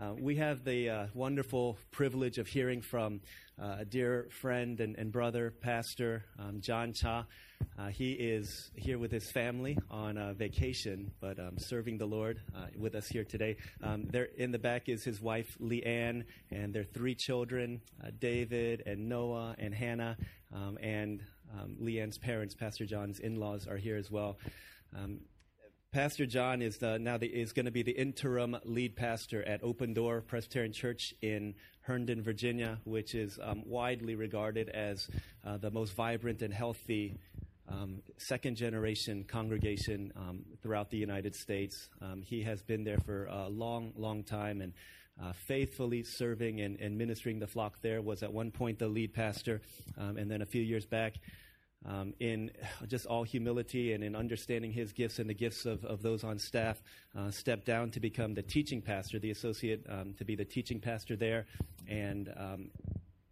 Uh, we have the uh, wonderful privilege of hearing from uh, a dear friend and, and brother, Pastor um, John Cha. Uh, he is here with his family on vacation, but um, serving the Lord uh, with us here today. Um, there in the back is his wife, Leanne, and their three children, David and Noah and Hannah, um, and um, Leanne's parents, Pastor John's in-laws, are here as well. Pastor John is the, now the, is going to be the interim lead pastor at Open Door Presbyterian Church in Herndon, Virginia, which is um, widely regarded as uh, the most vibrant and healthy um, second generation congregation um, throughout the United States. Um, he has been there for a long, long time and uh, faithfully serving and, and, ministering the flock there. Was at one point the lead pastor, um, and then a few years back um, in just all humility and in understanding his gifts and the gifts of, of those on staff, uh, stepped down to become the teaching pastor, the associate um, to be the teaching pastor there. And um,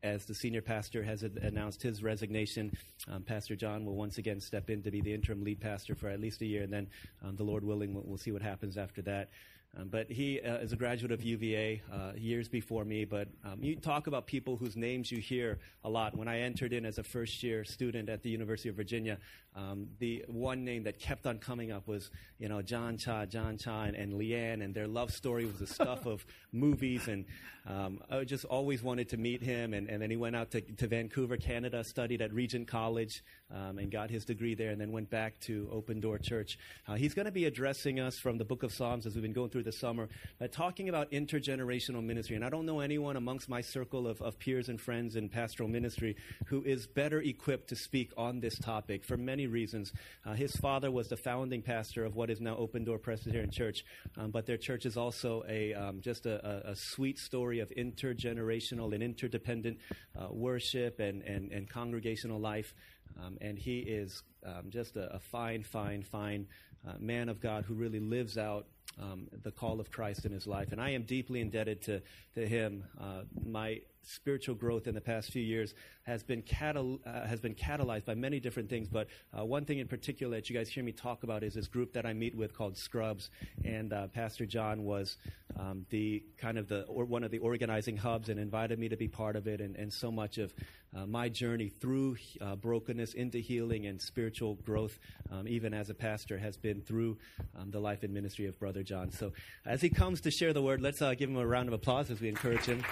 as the senior pastor has announced his resignation, um, Pastor John will once again step in to be the interim lead pastor for at least a year, and then um, the Lord willing, we'll, we'll, see what happens after that. Um, but he uh, is a graduate of UVA uh, years before me. But um, you talk about people whose names you hear a lot. When I entered in as a first year student at the University of Virginia, um, the one name that kept on coming up was, you know, John Cha, John Cha, and, and Leanne, and their love story was the stuff of movies. And um, I just always wanted to meet him. And, and then he went out to, to Vancouver, Canada, studied at Regent College, um, and got his degree there, and then went back to Open Door Church. Uh, he's going to be addressing us from the Book of Psalms as we've been going through the summer, uh, talking about intergenerational ministry. And I don't know anyone amongst my circle of, of peers and friends in pastoral ministry who is better equipped to speak on this topic for many reasons. Uh, his father was the founding pastor of what is now Open Door Presbyterian Church, um, but their church is also a um, just a, a, sweet story of intergenerational and interdependent uh, worship and, and, and congregational life. Um, and he is um, just a, a, fine, fine, fine uh, man of God who really lives out um, the call of Christ in his life. And I am deeply indebted to, to him. Uh, my spiritual growth in the past few years has been, catal- uh, has been catalyzed by many different things. But uh, one thing in particular that you guys hear me talk about is this group that I meet with called Scrubs. And uh, Pastor John was um, the kind of the or one of the organizing hubs and invited me to be part of it. And, and so much of uh, my journey through uh, brokenness into healing and spiritual growth, um, even as a pastor, has been through um, the life and ministry of Brother John. So as he comes to share the word, let's uh, give him a round of applause as we encourage him.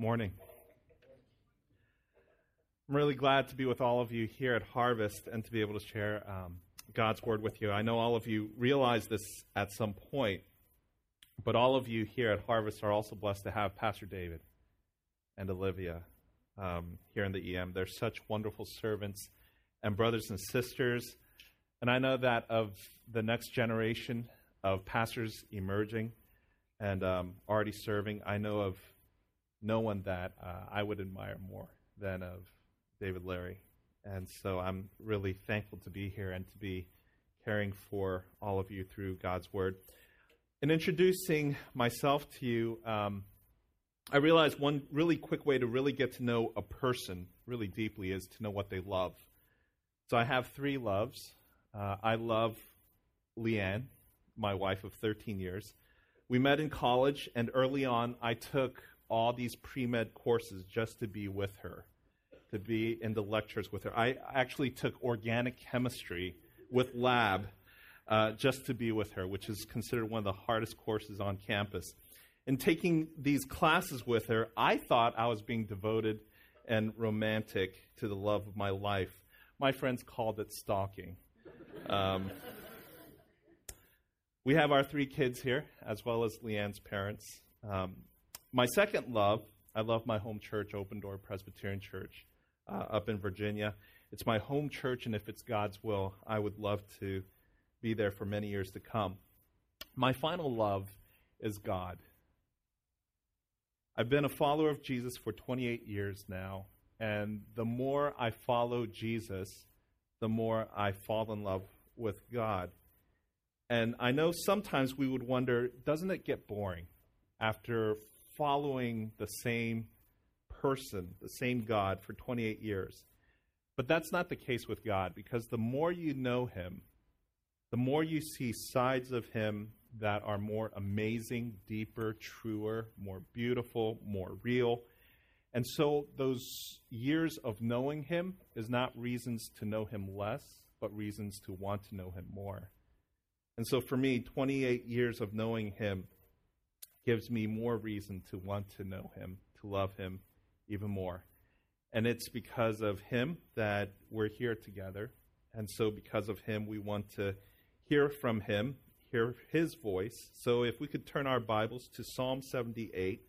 Morning. I'm really glad to be with all of you here at Harvest and to be able to share um, God's Word with you. I know all of you realize this at some point, but all of you here at Harvest are also blessed to have Pastor David and Olivia um, here in the EM. They're such wonderful servants and brothers and sisters. And I know that of the next generation of pastors emerging and um, already serving, I know of no one that uh, I would admire more than of David Larry. And so I'm really thankful to be here and to be caring for all of you through God's Word. In introducing myself to you, um, I realized one really quick way to really get to know a person really deeply is to know what they love. So I have three loves. Uh, I love Leanne, my wife of 13 years. We met in college, and early on, I took all these pre med courses just to be with her, to be in the lectures with her. I actually took organic chemistry with lab uh, just to be with her, which is considered one of the hardest courses on campus. In taking these classes with her, I thought I was being devoted and romantic to the love of my life. My friends called it stalking. Um, we have our three kids here, as well as Leanne's parents. Um, my second love, I love my home church, Open Door Presbyterian Church, uh, up in Virginia. It's my home church, and if it's God's will, I would love to be there for many years to come. My final love is God. I've been a follower of Jesus for 28 years now, and the more I follow Jesus, the more I fall in love with God. And I know sometimes we would wonder doesn't it get boring after following the same person, the same God, for 28 years? But that's not the case with God because the more you know Him, the more you see sides of Him that are more amazing, deeper, truer, more beautiful, more real. And so those years of knowing Him is not reasons to know Him less, but reasons to want to know Him more. And so for me, 28 years of knowing Him gives me more reason to want to know Him, to love Him even more. And it's because of Him that we're here together. And so because of Him, we want to hear from Him, hear His voice. So if we could turn our Bibles to Psalm 78.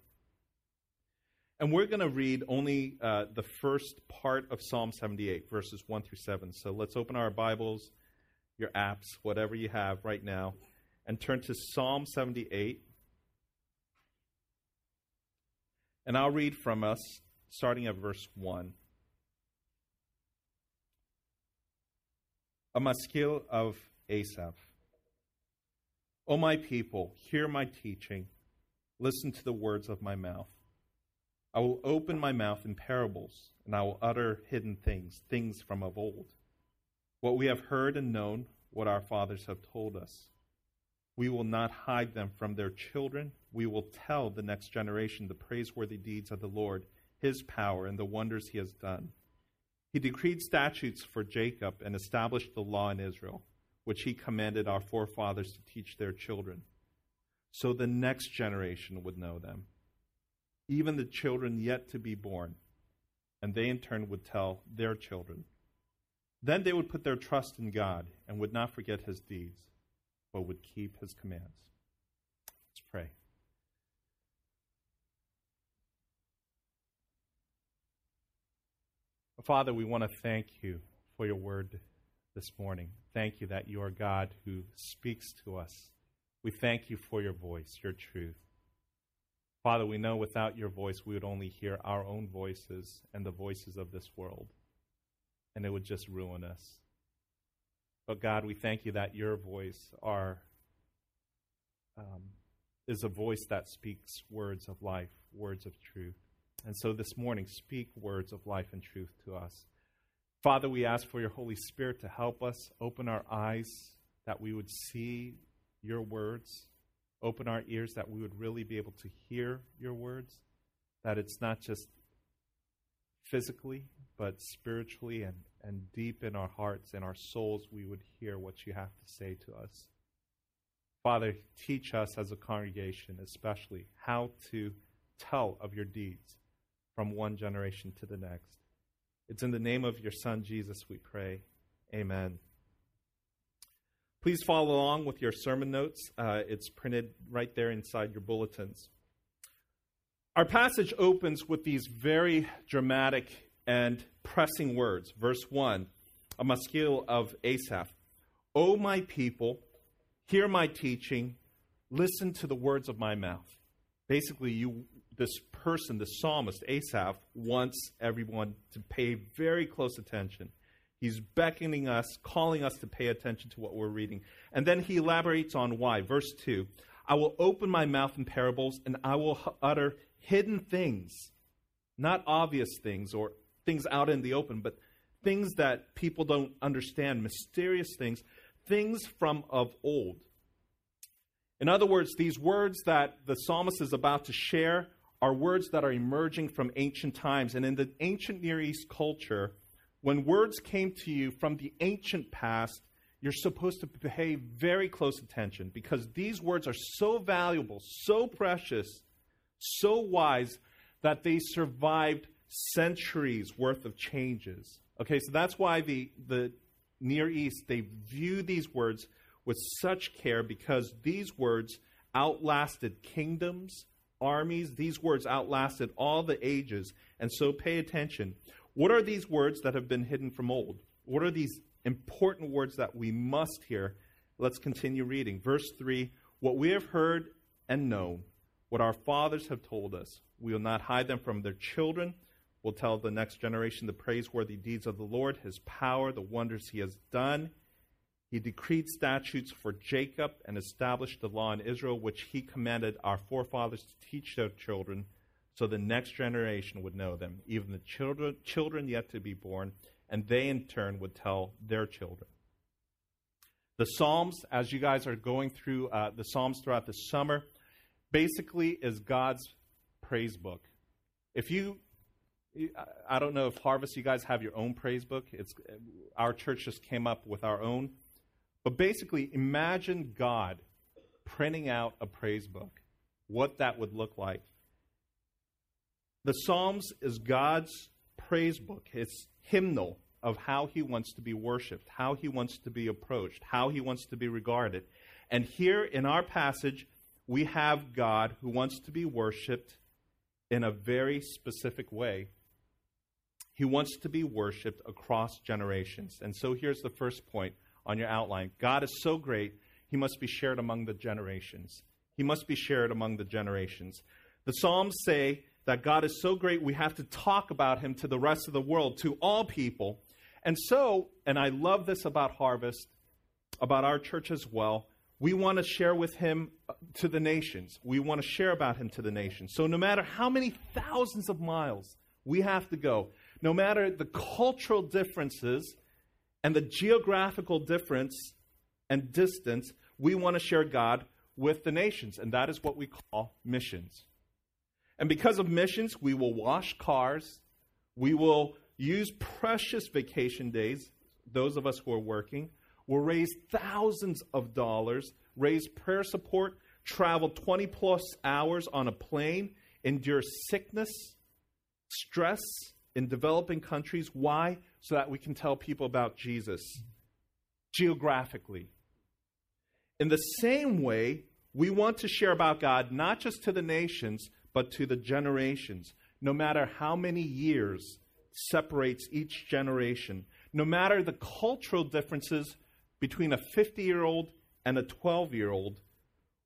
And we're going to read only uh, the first part of Psalm 78, verses 1 through 7. So let's open our Bibles, your apps, whatever you have right now, and turn to Psalm 78. And I'll read from us, starting at verse 1. A maskil of Asaph. O my people, hear my teaching, listen to the words of my mouth. I will open my mouth in parables, and I will utter hidden things, things from of old. What we have heard and known, what our fathers have told us. We will not hide them from their children. We will tell the next generation the praiseworthy deeds of the Lord, his power, and the wonders he has done. He decreed statutes for Jacob and established the law in Israel, which he commanded our forefathers to teach their children, so the next generation would know them even the children yet to be born, and they in turn would tell their children. Then they would put their trust in God and would not forget his deeds, but would keep his commands. Let's pray. Father, we want to thank you for your word this morning. Thank you that you are God who speaks to us. We thank you for your voice, your truth. Father, we know without your voice, we would only hear our own voices and the voices of this world, and it would just ruin us. But God, we thank you that your voice are, um, is a voice that speaks words of life, words of truth. And so this morning, speak words of life and truth to us. Father, we ask for your Holy Spirit to help us open our eyes that we would see your words Open our ears that we would really be able to hear your words, that it's not just physically, but spiritually and, and deep in our hearts and our souls, we would hear what you have to say to us. Father, teach us as a congregation, especially, how to tell of your deeds from one generation to the next. It's in the name of your Son, Jesus, we pray. Amen. Please follow along with your sermon notes. Uh, it's printed right there inside your bulletins. Our passage opens with these very dramatic and pressing words. Verse 1, a maskil of Asaph. O my people, hear my teaching, listen to the words of my mouth. Basically, you this person, the psalmist Asaph, wants everyone to pay very close attention. He's beckoning us, calling us to pay attention to what we're reading. And then he elaborates on why. Verse 2 I will open my mouth in parables, and I will utter hidden things, not obvious things or things out in the open, but things that people don't understand, mysterious things, things from of old. In other words, these words that the psalmist is about to share are words that are emerging from ancient times. And in the ancient Near East culture, when words came to you from the ancient past, you're supposed to pay very close attention because these words are so valuable, so precious, so wise that they survived centuries worth of changes. Okay, so that's why the, the Near East, they view these words with such care because these words outlasted kingdoms, armies, these words outlasted all the ages. And so pay attention. What are these words that have been hidden from old? What are these important words that we must hear? Let's continue reading. Verse 3 What we have heard and known, what our fathers have told us, we will not hide them from their children. We'll tell the next generation the praiseworthy deeds of the Lord, his power, the wonders he has done. He decreed statutes for Jacob and established the law in Israel, which he commanded our forefathers to teach their children, so the next generation would know them, even the children, children yet to be born, and they in turn would tell their children. The Psalms, as you guys are going through uh, the Psalms throughout the summer, basically is God's praise book. If you I don't know if Harvest, you guys have your own praise book. It's our church just came up with our own. But basically, imagine God printing out a praise book, what that would look like. The Psalms is God's praise book, it's hymnal of how he wants to be worshiped, how he wants to be approached, how he wants to be regarded. And here in our passage, we have God who wants to be worshiped in a very specific way. He wants to be worshiped across generations. And so here's the first point on your outline. God is so great, he must be shared among the generations. He must be shared among the generations. The Psalms say that God is so great, we have to talk about him to the rest of the world, to all people. And so, and I love this about Harvest, about our church as well, we want to share with him uh, to the nations. We want to share about him to the nations. So, no matter how many thousands of miles we have to go, no matter the cultural differences and the geographical difference and distance, we want to share God with the nations, and that is what we call missions. And because of missions, we will wash cars, we will use precious vacation days, those of us who are working, will raise thousands of dollars, raise prayer support, travel 20 plus hours on a plane, endure sickness, stress in developing countries. Why? so that we can tell people about Jesus geographically. In the same way, we want to share about God not just to the nations, but to the generations. No matter how many years separates each generation, no matter the cultural differences between a 50 year old and a 12 year old,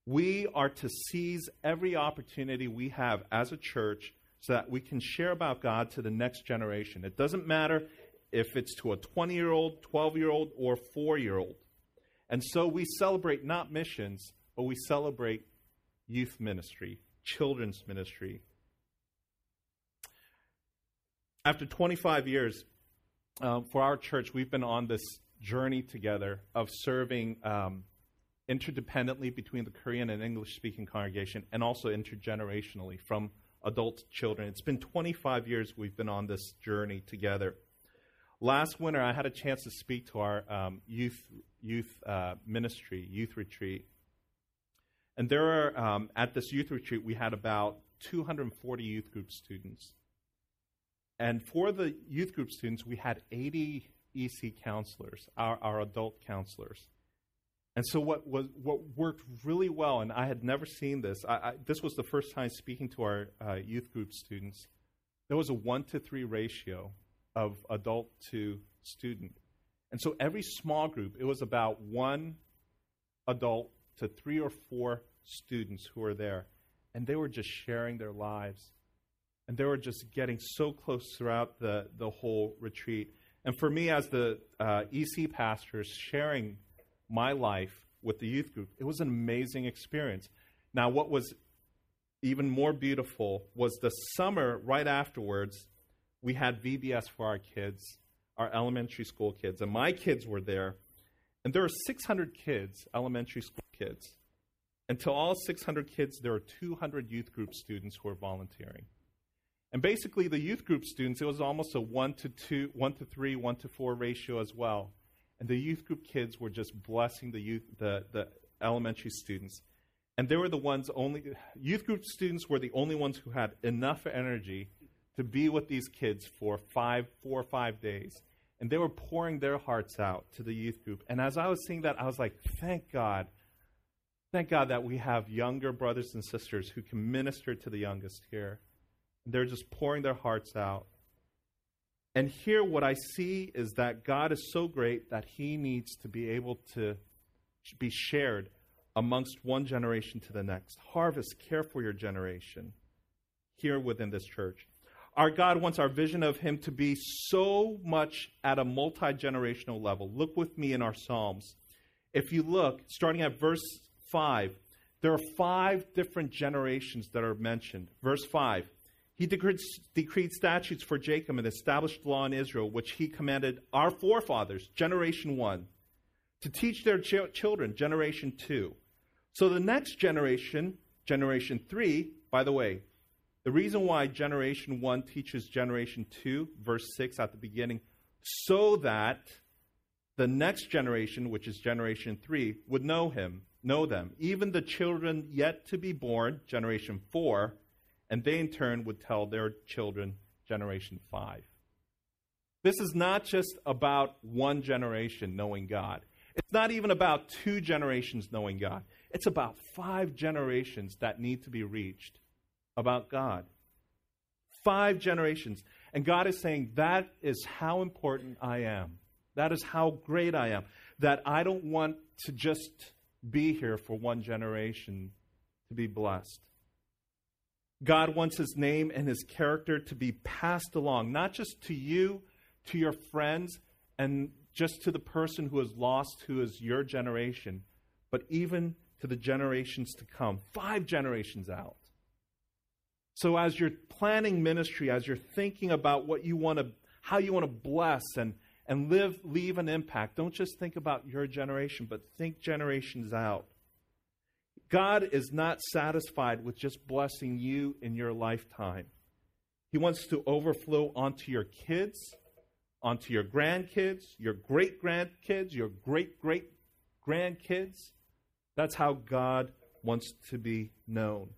we are to seize every opportunity we have as a church so that we can share about God to the next generation. It doesn't matter if it's to a 20 year old, 12 year old, or 4 year old. And so we celebrate not missions, but we celebrate youth ministry, children's ministry. After 25 years, um, for our church, we've been on this journey together of serving um, interdependently between the Korean and English speaking congregation and also intergenerationally from adult children. It's been 25 years we've been on this journey together. Last winter, I had a chance to speak to our um, youth youth uh, ministry, youth retreat, and there are um, at this youth retreat we had about 240 youth group students, and for the youth group students we had 80 EC counselors, our, our adult counselors. And so what was what worked really well, and I had never seen this. I, I, this was the first time speaking to our uh, youth group students. There was a one to three ratio of adult to student. And so every small group, it was about one adult to three or four students who were there. And they were just sharing their lives. And they were just getting so close throughout the, the whole retreat. And for me, as the uh, EC pastor, sharing my life with the youth group, it was an amazing experience. Now, what was even more beautiful was the summer right afterwards we had VBS for our kids, our elementary school kids, and my kids were there. And there were 600 kids, elementary school kids. And to all 600 kids, there were 200 youth group students who were volunteering. And basically, the youth group students, it was almost a one to two, one to three, one to four ratio as well. And the youth group kids were just blessing the youth, the, the elementary students. And they were the ones only, youth group students were the only ones who had enough energy to be with these kids for five, four or five days. And they were pouring their hearts out to the youth group. And as I was seeing that, I was like, thank God. Thank God that we have younger brothers and sisters who can minister to the youngest here. And they're just pouring their hearts out. And here, what I see is that God is so great that He needs to be able to be shared amongst one generation to the next. Harvest, care for your generation here within this church. Our God wants our vision of Him to be so much at a multi generational level. Look with me in our Psalms. if you look, starting at verse 5, there are five different generations that are mentioned. Verse 5 He decreed, decreed statutes for Jacob and established law in Israel, which he commanded our forefathers, generation 1, to teach their ch- children, generation 2. So the next generation, generation 3, by the way, the reason why generation 1 teaches generation 2, verse 6 at the beginning, so that the next generation, which is generation 3, would know him, know them, even the children yet to be born, generation 4, and they in turn would tell their children, generation 5. This is not just about one generation knowing God. It's not even about two generations knowing God. It's about five generations that need to be reached about God. Five generations. And God is saying, that is how important I am. That is how great I am. That I don't want to just be here for one generation to be blessed. God wants his name and his character to be passed along, not just to you, to your friends, and just to the person who is lost, who is your generation, but even to the generations to come, five generations out. So as you're planning ministry, as you're thinking about what you want to, how you want to bless and, and live, leave an impact, don't just think about your generation, but think generations out. God is not satisfied with just blessing you in your lifetime. He wants to overflow onto your kids, onto your grandkids, your great grandkids, your great great grandkids. That's how God wants to be known.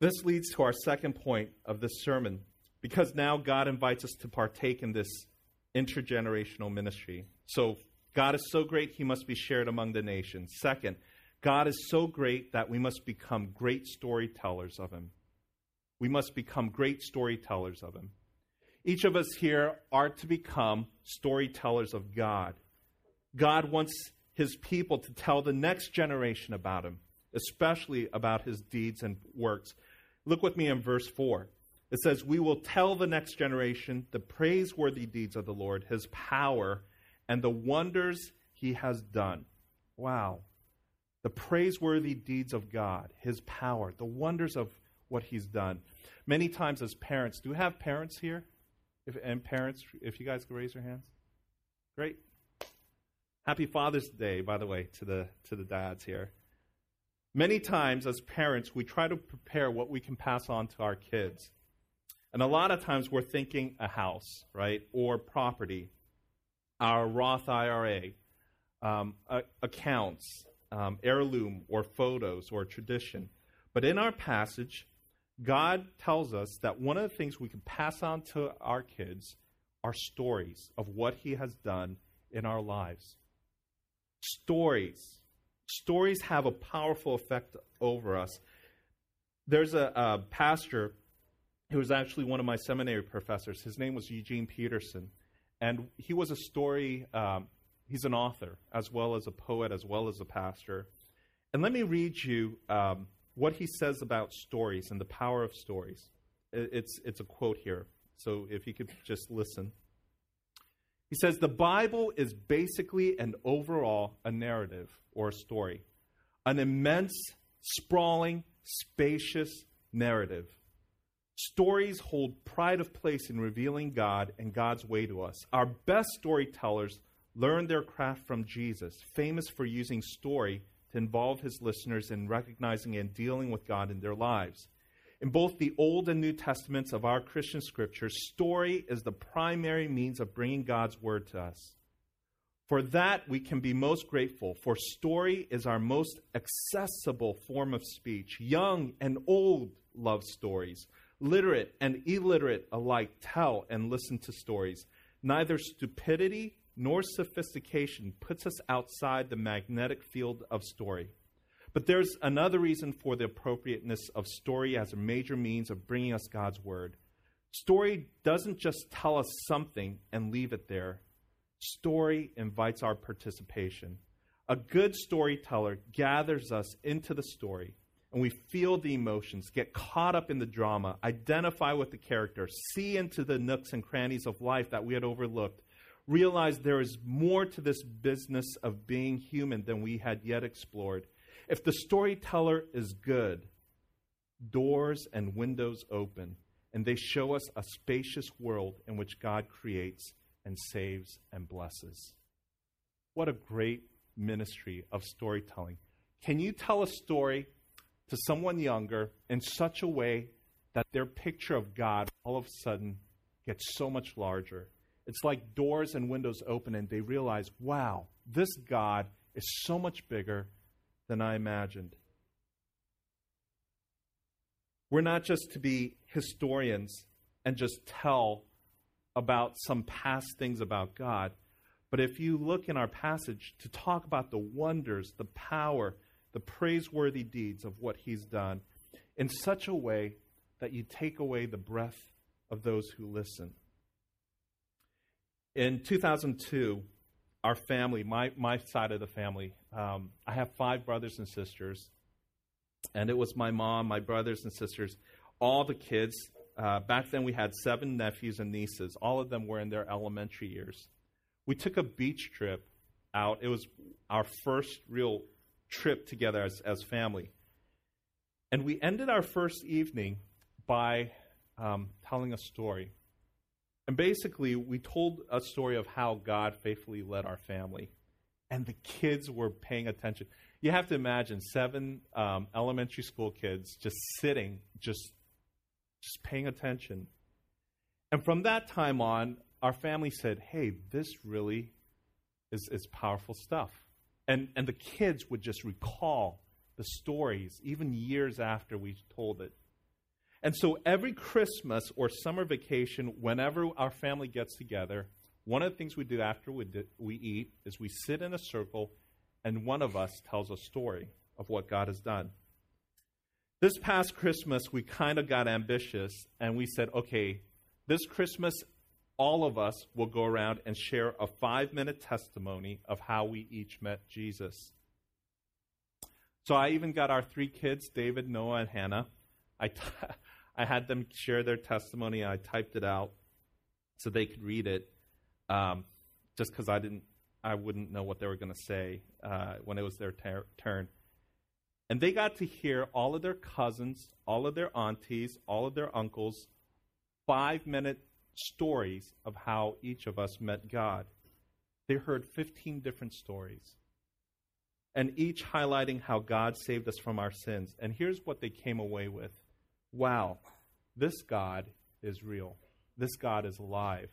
This leads to our second point of this sermon, because now God invites us to partake in this intergenerational ministry. So, God is so great, he must be shared among the nations. Second, God is so great that we must become great storytellers of him. We must become great storytellers of him. Each of us here are to become storytellers of God. God wants his people to tell the next generation about him, especially about his deeds and works. Look with me in verse 4. It says, We will tell the next generation the praiseworthy deeds of the Lord, his power, and the wonders he has done. Wow. The praiseworthy deeds of God, his power, the wonders of what he's done. Many times as parents, do we have parents here? If, and parents, if you guys could raise your hands. Great. Happy Father's Day, by the way, to the to the dads here. Many times, as parents, we try to prepare what we can pass on to our kids. And a lot of times we're thinking a house, right? Or property, our Roth IRA, um, accounts, um, heirloom, or photos, or tradition. But in our passage, God tells us that one of the things we can pass on to our kids are stories of what He has done in our lives. Stories stories have a powerful effect over us. There's a, a pastor who was actually one of my seminary professors. His name was Eugene Peterson. And he was a story, um, he's an author, as well as a poet, as well as a pastor. And let me read you um, what he says about stories and the power of stories. It's, it's a quote here. So if you could just listen. He says, The Bible is basically and overall a narrative or a story, an immense, sprawling, spacious narrative. Stories hold pride of place in revealing God and God's way to us. Our best storytellers learned their craft from Jesus, famous for using story to involve his listeners in recognizing and dealing with God in their lives. In both the Old and New Testaments of our Christian scriptures, story is the primary means of bringing God's word to us. For that, we can be most grateful, for story is our most accessible form of speech. Young and old love stories. Literate and illiterate alike tell and listen to stories. Neither stupidity nor sophistication puts us outside the magnetic field of story. But there's another reason for the appropriateness of story as a major means of bringing us God's word. Story doesn't just tell us something and leave it there. Story invites our participation. A good storyteller gathers us into the story, and we feel the emotions, get caught up in the drama, identify with the character, see into the nooks and crannies of life that we had overlooked, realize there is more to this business of being human than we had yet explored. If the storyteller is good, doors and windows open, and they show us a spacious world in which God creates and saves and blesses. What a great ministry of storytelling. Can you tell a story to someone younger in such a way that their picture of God all of a sudden gets so much larger? It's like doors and windows open and they realize, wow, this God is so much bigger than I imagined. We're not just to be historians and just tell about some past things about God, but if you look in our passage to talk about the wonders, the power, the praiseworthy deeds of what He's done in such a way that you take away the breath of those who listen. In 2002, our family, my, my side of the family, um, I have five brothers and sisters, and it was my mom, my brothers and sisters, all the kids. Uh, back then, we had seven nephews and nieces. All of them were in their elementary years. We took a beach trip out. It was our first real trip together as, as family. And we ended our first evening by um, telling a story. And basically, we told a story of how God faithfully led our family. And the kids were paying attention. You have to imagine seven um, elementary school kids just sitting, just, just paying attention. And from that time on, our family said, hey, this really is, is powerful stuff. And, and the kids would just recall the stories, even years after we told it. And so every Christmas or summer vacation, whenever our family gets together, one of the things we do after we, we eat is we sit in a circle and one of us tells a story of what God has done. This past Christmas, we kind of got ambitious and we said, okay, this Christmas, all of us will go around and share a five minute testimony of how we each met Jesus. So I even got our three kids, David, Noah, and Hannah. I, t- I had them share their testimony. I typed it out so they could read it, um, just because I didn't, I wouldn't know what they were going to say uh, when it was their ter- turn. And they got to hear all of their cousins, all of their aunties, all of their uncles, five minute stories of how each of us met God. They heard 15 different stories, and each highlighting how God saved us from our sins. And here's what they came away with wow, this God is real. This God is alive.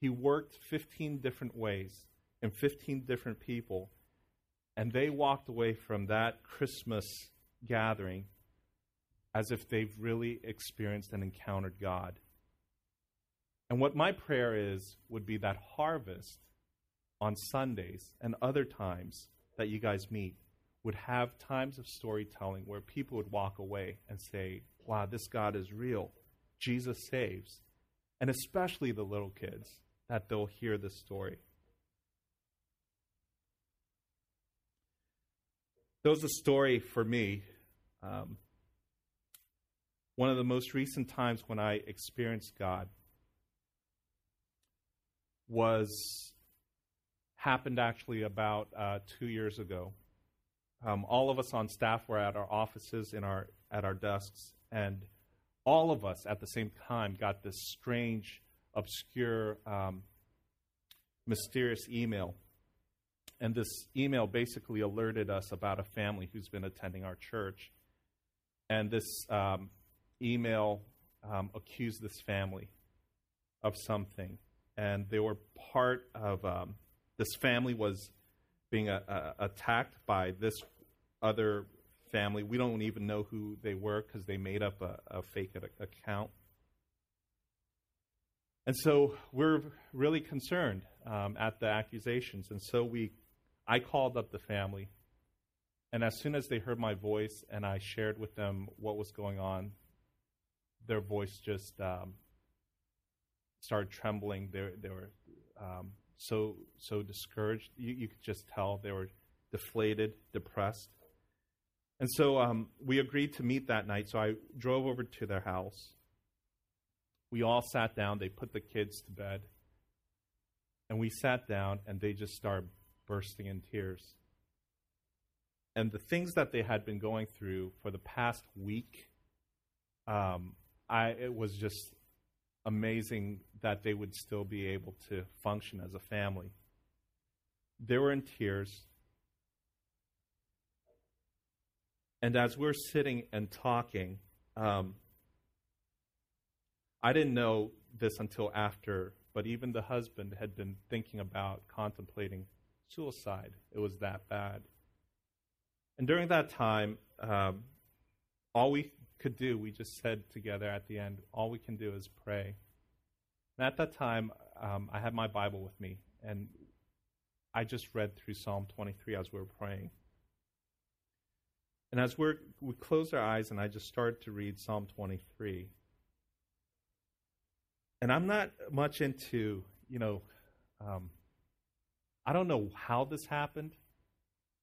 He worked 15 different ways in 15 different people, and they walked away from that Christmas gathering as if they've really experienced and encountered God. And what my prayer is would be that harvest on Sundays and other times that you guys meet would have times of storytelling where people would walk away and say, wow, this God is real. Jesus saves. And especially the little kids, that they'll hear this story. There was a story for me. Um, one of the most recent times when I experienced God was happened actually about uh, two years ago. Um, all of us on staff were at our offices in our at our desks, and all of us at the same time got this strange, obscure, um, mysterious email. And this email basically alerted us about a family who's been attending our church. And this um, email um, accused this family of something. And they were part of um, this family was being a, a, attacked by this other family. We don't even know who they were because they made up a, a fake account. And so we're really concerned um, at the accusations. And so we, I called up the family. And as soon as they heard my voice and I shared with them what was going on, their voice just um, started trembling. They, they were um, so so discouraged. You, you could just tell they were deflated, depressed. And so um, we agreed to meet that night. So I drove over to their house. We all sat down. They put the kids to bed. And we sat down, and they just started bursting in tears. And the things that they had been going through for the past week, um, I, it was just amazing that they would still be able to function as a family. They were in tears. And as we're sitting and talking, um, I didn't know this until after, but even the husband had been thinking about contemplating suicide. It was that bad. And during that time, um, all we could do, we just said together at the end, all we can do is pray. And at that time, um, I had my Bible with me, and I just read through Psalm 23 as we were praying. And as we're, we closed our eyes, and I just started to read Psalm 23. And I'm not much into, you know, um, I don't know how this happened,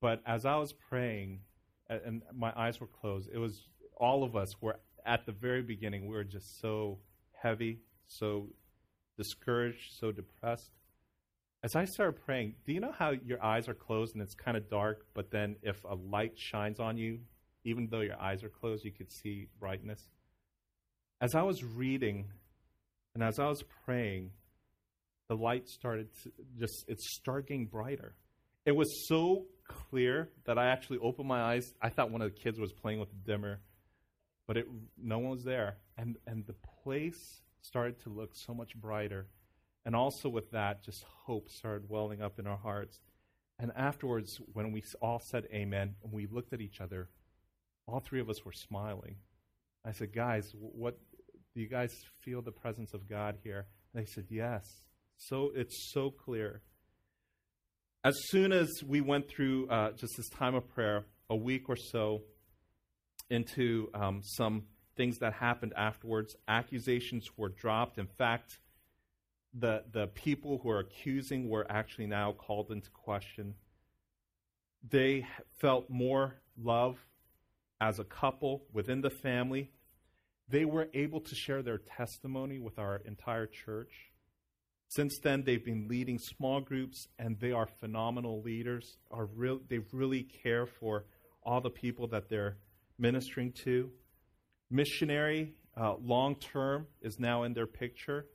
but as I was praying and my eyes were closed, it was all of us were at the very beginning, we were just so heavy, so discouraged, so depressed. As I started praying, do you know how your eyes are closed and it's kind of dark, but then if a light shines on you, even though your eyes are closed, you could see brightness? As I was reading and as I was praying, the light started to just, started getting brighter. It was so clear that I actually opened my eyes. I thought one of the kids was playing with the dimmer, but it, no one was there. And, and the place started to look so much brighter. And also with that, just hope started welling up in our hearts. And afterwards, when we all said amen and we looked at each other, all three of us were smiling. I said, Guys, what do you guys feel the presence of God here? And they said, Yes. So it's so clear. As soon as we went through uh, just this time of prayer, a week or so into um, some things that happened afterwards, accusations were dropped. In fact, the, the people who are accusing were actually now called into question. They felt more love as a couple within the family. They were able to share their testimony with our entire church. Since then, they've been leading small groups, and they are phenomenal leaders. Are real, they really care for all the people that they're ministering to. Missionary, uh, long term, is now in their picture.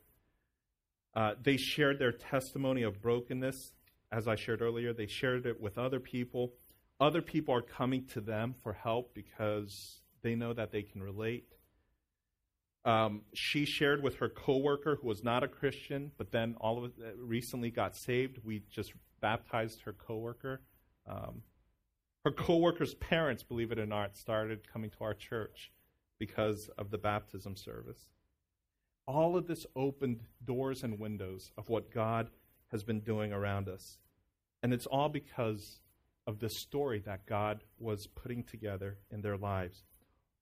Uh, they shared their testimony of brokenness. As I shared earlier, they shared it with other people. Other people are coming to them for help because they know that they can relate. Um, she shared with her coworker who was not a Christian, but then all of it uh, recently got saved. We just baptized her coworker. Um, her coworker's parents, believe it or not, started coming to our church because of the baptism service. All of this opened doors and windows of what God has been doing around us. And it's all because of the story that God was putting together in their lives.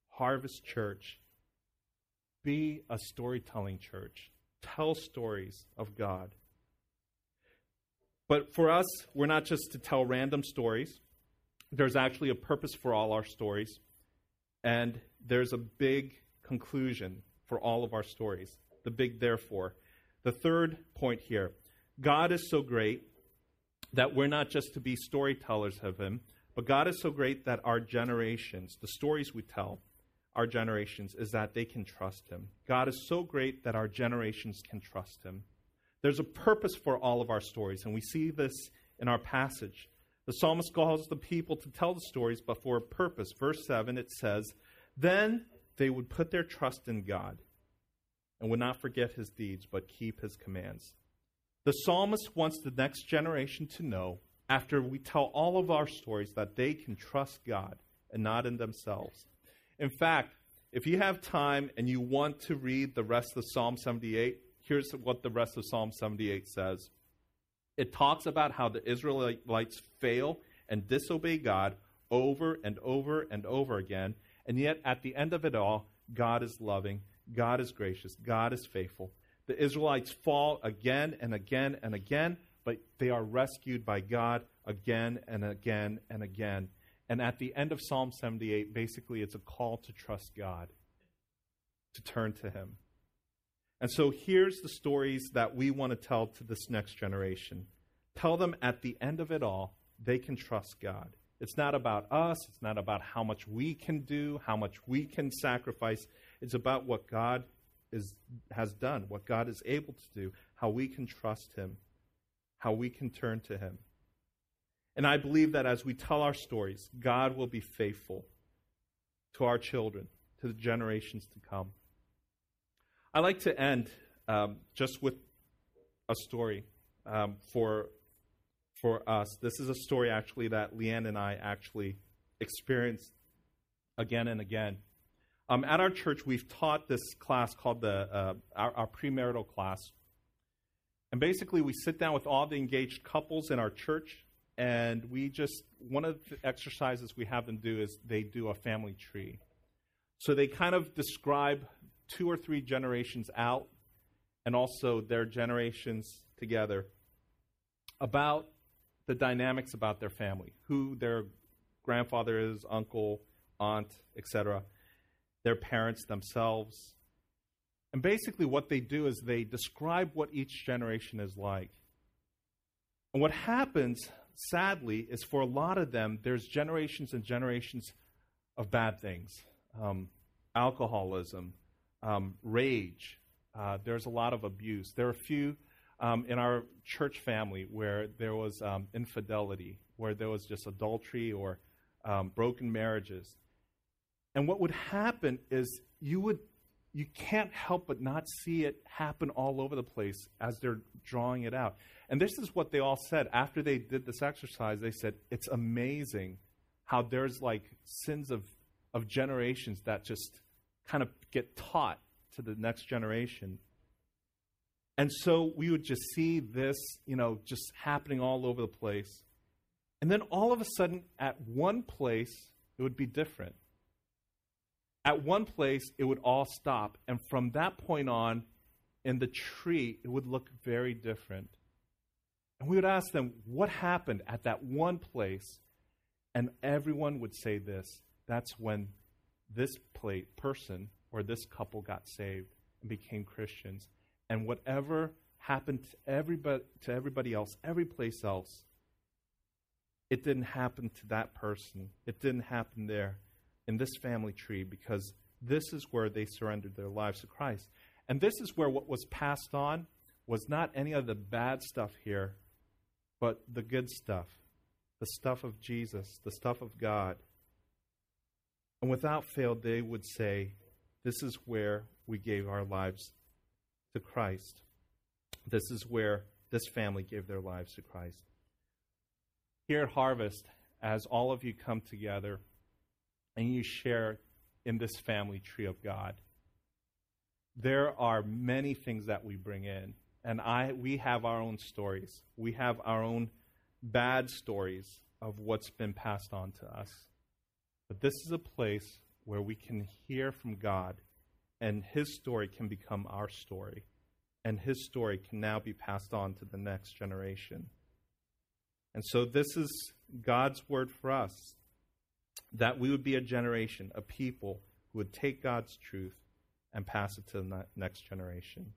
Harvest Church be a storytelling church. Tell stories of God. But for us, we're not just to tell random stories. There's actually a purpose for all our stories. And there's a big conclusion for all of our stories. The big therefore. The third point here God is so great that we're not just to be storytellers of Him, but God is so great that our generations, the stories we tell, our generations is that they can trust him. God is so great that our generations can trust him. There's a purpose for all of our stories, and we see this in our passage. The psalmist calls the people to tell the stories, but for a purpose. Verse 7, it says, Then they would put their trust in God and would not forget his deeds, but keep his commands. The psalmist wants the next generation to know, after we tell all of our stories, that they can trust God and not in themselves. In fact, if you have time and you want to read the rest of Psalm 78, here's what the rest of Psalm 78 says. It talks about how the Israelites fail and disobey God over and over and over again, and yet at the end of it all, God is loving, God is gracious, God is faithful. The Israelites fall again and again and again, but they are rescued by God again and again and again. And at the end of Psalm 78, basically, it's a call to trust God, to turn to Him. And so here's the stories that we want to tell to this next generation. Tell them at the end of it all, they can trust God. It's not about us, it's not about how much we can do, how much we can sacrifice. It's about what God is, has done, what God is able to do, how we can trust Him, how we can turn to Him. And I believe that as we tell our stories, God will be faithful to our children, to the generations to come. I like to end um, just with a story um, for for us. This is a story actually that Leanne and I actually experienced again and again. Um, at our church, we've taught this class called the uh, our, our premarital class, and basically we sit down with all the engaged couples in our church, and we just one of the exercises we have them do is they do a family tree. So they kind of describe two or three generations out, and also their generations together about the dynamics about their family, who their grandfather is, uncle, aunt, etc their parents themselves. And basically, what they do is they describe what each generation is like. And what happens, sadly, is for a lot of them, there's generations and generations of bad things um, alcoholism, um, rage. Uh, there's a lot of abuse. There are a few um, in our church family where there was um, infidelity, where there was just adultery or um, broken marriages. And what would happen is you would you can't help but not see it happen all over the place as they're drawing it out. And this is what they all said after they did this exercise. They said it's amazing how there's like sins of of generations that just kind of get taught to the next generation. And so we would just see this, you know, just happening all over the place. And then all of a sudden, at one place, it would be different at one place it would all stop and from that point on in the tree it would look very different and we would ask them what happened at that one place and everyone would say this that's when this plate, person or this couple got saved and became christians and whatever happened to everybody, to everybody else every place else it didn't happen to that person it didn't happen there in this family tree because this is where they surrendered their lives to Christ. And this is where what was passed on was not any of the bad stuff here, but the good stuff the stuff of Jesus, the stuff of God. And without fail, they would say, This is where we gave our lives to Christ. This is where this family gave their lives to Christ. Here at Harvest, as all of you come together, and you share in this family tree of God. There are many things that we bring in, and I we have our own stories. We have our own bad stories of what's been passed on to us. But this is a place where we can hear from God, and His story can become our story, and His story can now be passed on to the next generation. And so, this is God's word for us that we would be a generation, a people who would take God's truth and pass it to the next generation.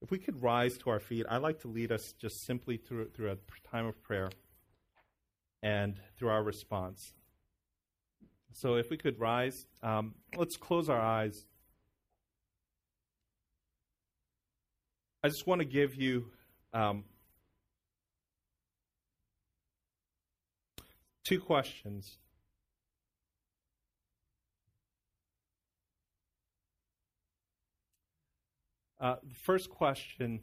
If we could rise to our feet, I'd like to lead us just simply through, through a time of prayer and through our response. So, if we could rise, um, let's close our eyes. I just want to give you um, two questions Uh, the first question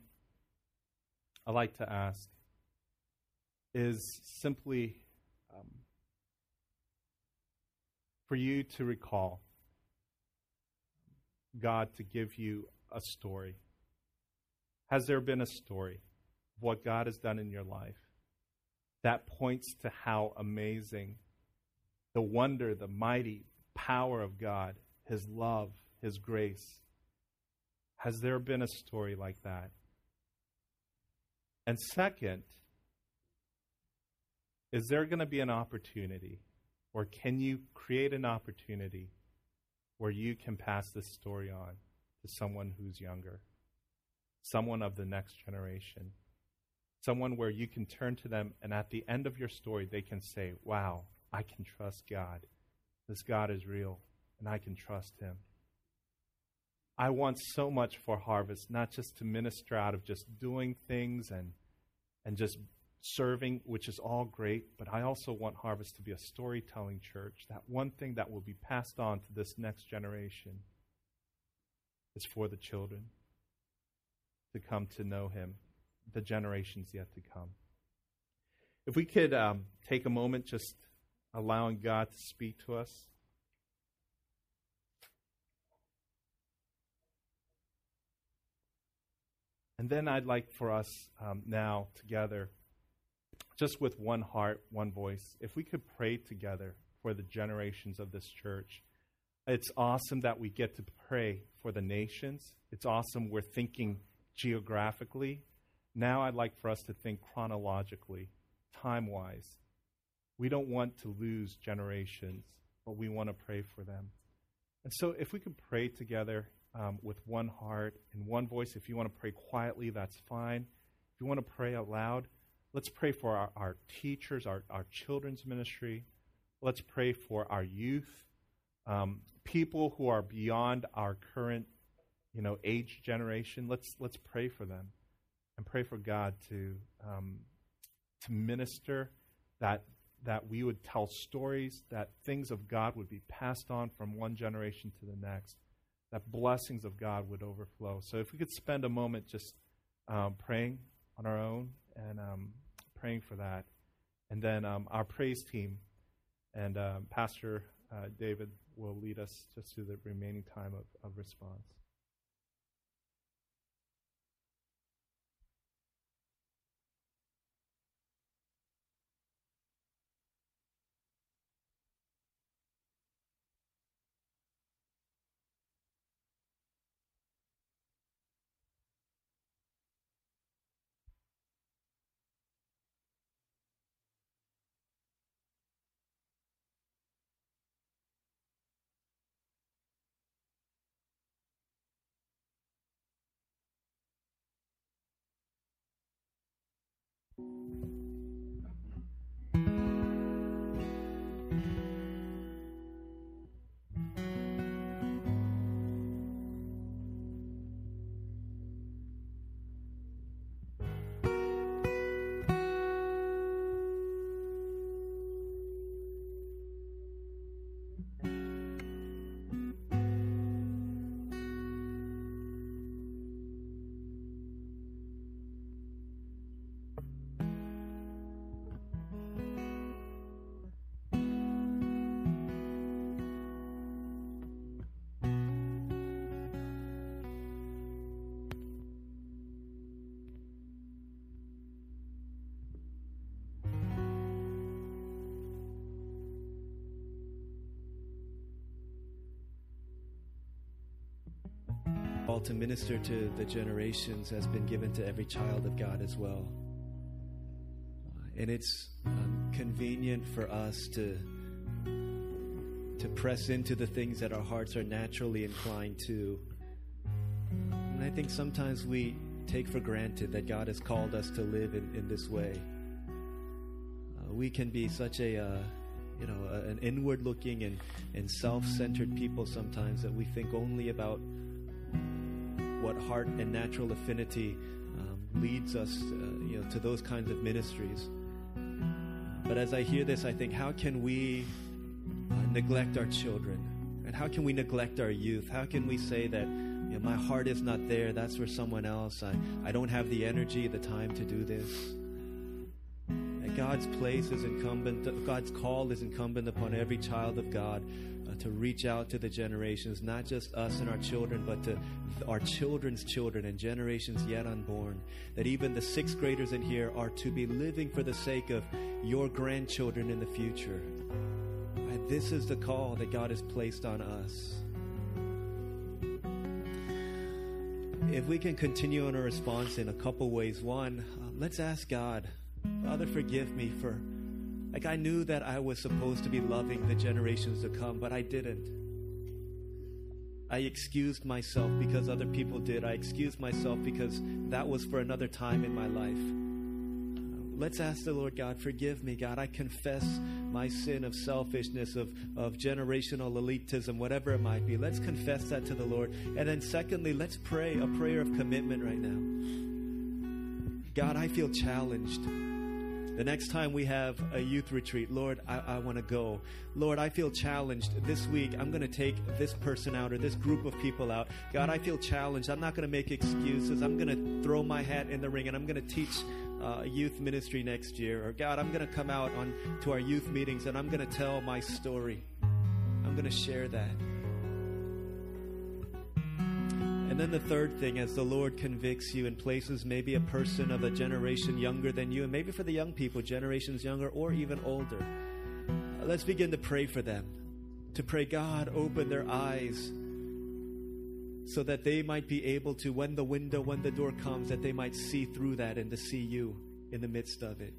I like to ask is simply um, for you to recall God to give you a story. Has there been a story of what God has done in your life that points to how amazing the wonder, the mighty power of God, His love, His grace, has there been a story like that? And second, is there going to be an opportunity, or can you create an opportunity where you can pass this story on to someone who's younger? someone of the next generation. Someone where you can turn to them, and at the end of your story, they can say, Wow, I can trust God. This God is real, and I can trust Him. I want so much for Harvest, not just to minister out of just doing things and, and just serving, which is all great, but I also want Harvest to be a storytelling church. That one thing that will be passed on to this next generation is for the children to come to know Him, the generations yet to come. If we could um, take a moment just allowing God to speak to us. And then I'd like for us um, now together just with one heart, one voice, if we could pray together for the generations of this church. It's awesome that we get to pray for the nations. It's awesome we're thinking geographically. Now I'd like for us to think chronologically, time wise. We don't want to lose generations, but we want to pray for them. And so if we could pray together um, with one heart and one voice, if you want to pray quietly, that's fine. If you want to pray out loud, Let's pray for our, our teachers, our, our children's ministry. Let's pray for our youth, um, people who are beyond our current, you know, age generation. Let's let's pray for them, and pray for God to um, to minister that that we would tell stories, that things of God would be passed on from one generation to the next, that blessings of God would overflow. So if we could spend a moment just um, praying on our own and um, praying for that. And then um, our praise team and um, Pastor uh, David will lead us just through the remaining time of, of response. Call to minister to the generations has been given to every child of God as well. And it's um, convenient for us to to press into the things that our hearts are naturally inclined to. And I think sometimes we take for granted that God has called us to live in, in this way. Uh, we can be such a uh, you know, an inward looking and, and self centered people sometimes that we think only about what heart and natural affinity um, leads us, uh, you know, to those kinds of ministries. But as I hear this, I think, how can we uh, neglect our children? And how can we neglect our youth? How can we say that you know, my heart is not there? That's for someone else. I, I don't have the energy, the time to do this. God's place is incumbent, God's call is incumbent upon every child of God to reach out to the generations, not just us and our children, but to our children's children and generations yet unborn. That even the sixth graders in here are to be living for the sake of your grandchildren in the future. Right? This is the call that God has placed on us. If we can continue on our response in a couple ways. One, uh, let's ask God, Father, forgive me for like I knew that I was supposed to be loving the generations to come, but I didn't. I excused myself because other people did. I excused myself because that was for another time in my life. Let's ask the Lord God, forgive me, God. I confess my sin of selfishness, of, of generational elitism, whatever it might be. Let's confess that to the Lord. And then, secondly, let's pray a prayer of commitment right now. God, I feel challenged. The next time we have a youth retreat, Lord, I, I want to go. Lord, I feel challenged. This week, I'm going to take this person out or this group of people out. God, I feel challenged. I'm not going to make excuses. I'm going to throw my hat in the ring and I'm going to teach uh, youth ministry next year. Or God, I'm going to come out on to our youth meetings and I'm going to tell my story. I'm going to share that. And then the third thing, as the Lord convicts you and places maybe a person of a generation younger than you, and maybe for the young people, generations younger or even older, let's begin to pray for them. To pray, God, open their eyes so that they might be able to, when the window, when the door comes, that they might see through that and to see you in the midst of it.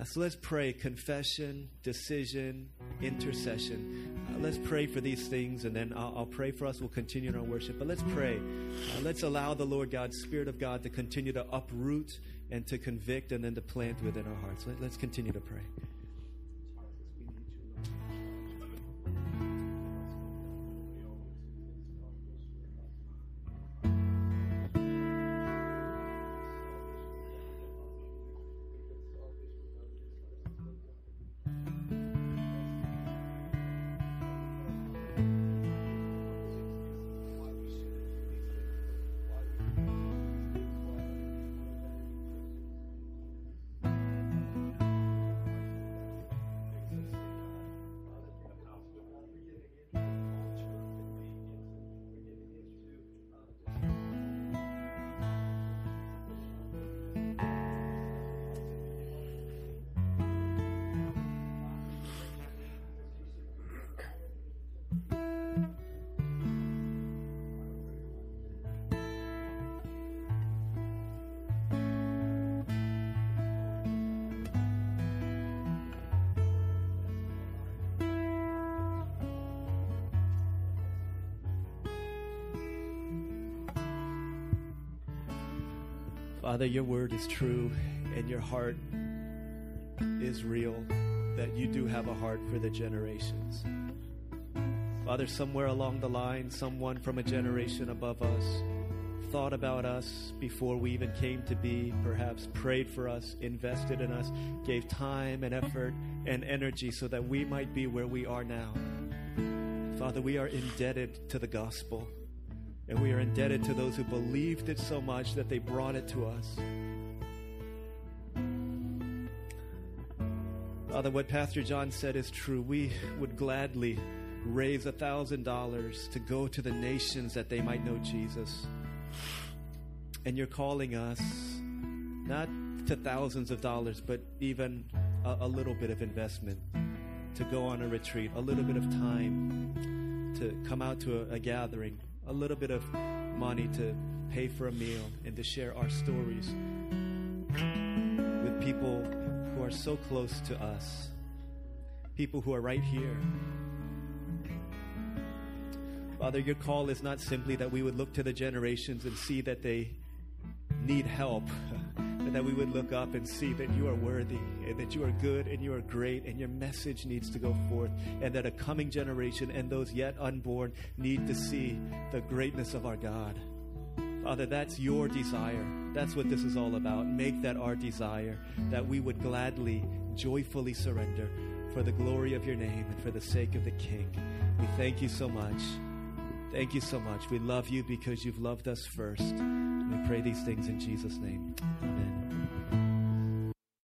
Uh, so let's pray confession, decision, intercession. Let's pray for these things, and then I'll, I'll, pray for us. We'll continue in our worship. But let's pray. Uh, let's allow the Lord God, Spirit of God, to continue to uproot and to convict and then to plant within our hearts. Let, let's continue to pray. Father, your word is true and your heart is real, that you do have a heart for the generations. Father, somewhere along the line, someone from a generation above us thought about us before we even came to be, perhaps prayed for us, invested in us, gave time and effort and energy so that we might be where we are now. Father, we are indebted to the gospel. And we are indebted to those who believed it so much that they brought it to us. Father, what Pastor John said is true. We would gladly raise a thousand dollars to go to the nations that they might know Jesus. And you're calling us not to thousands of dollars, but even a, a little bit of investment to go on a retreat, a little bit of time to come out to a, a gathering a little bit of money to pay for a meal and to share our stories with people who are so close to us, people who are right here. Father, your call is not simply that we would look to the generations and see that they need help. that we would look up and see that you are worthy and that you are good and you are great and your message needs to go forth and that a coming generation and those yet unborn need to see the greatness of our God. Father, that's your desire. That's what this is all about. Make that our desire, that we would gladly, joyfully surrender for the glory of your name and for the sake of the King. We thank you so much. Thank you so much. We love you because you've loved us first. We pray these things in Jesus' name. Amen.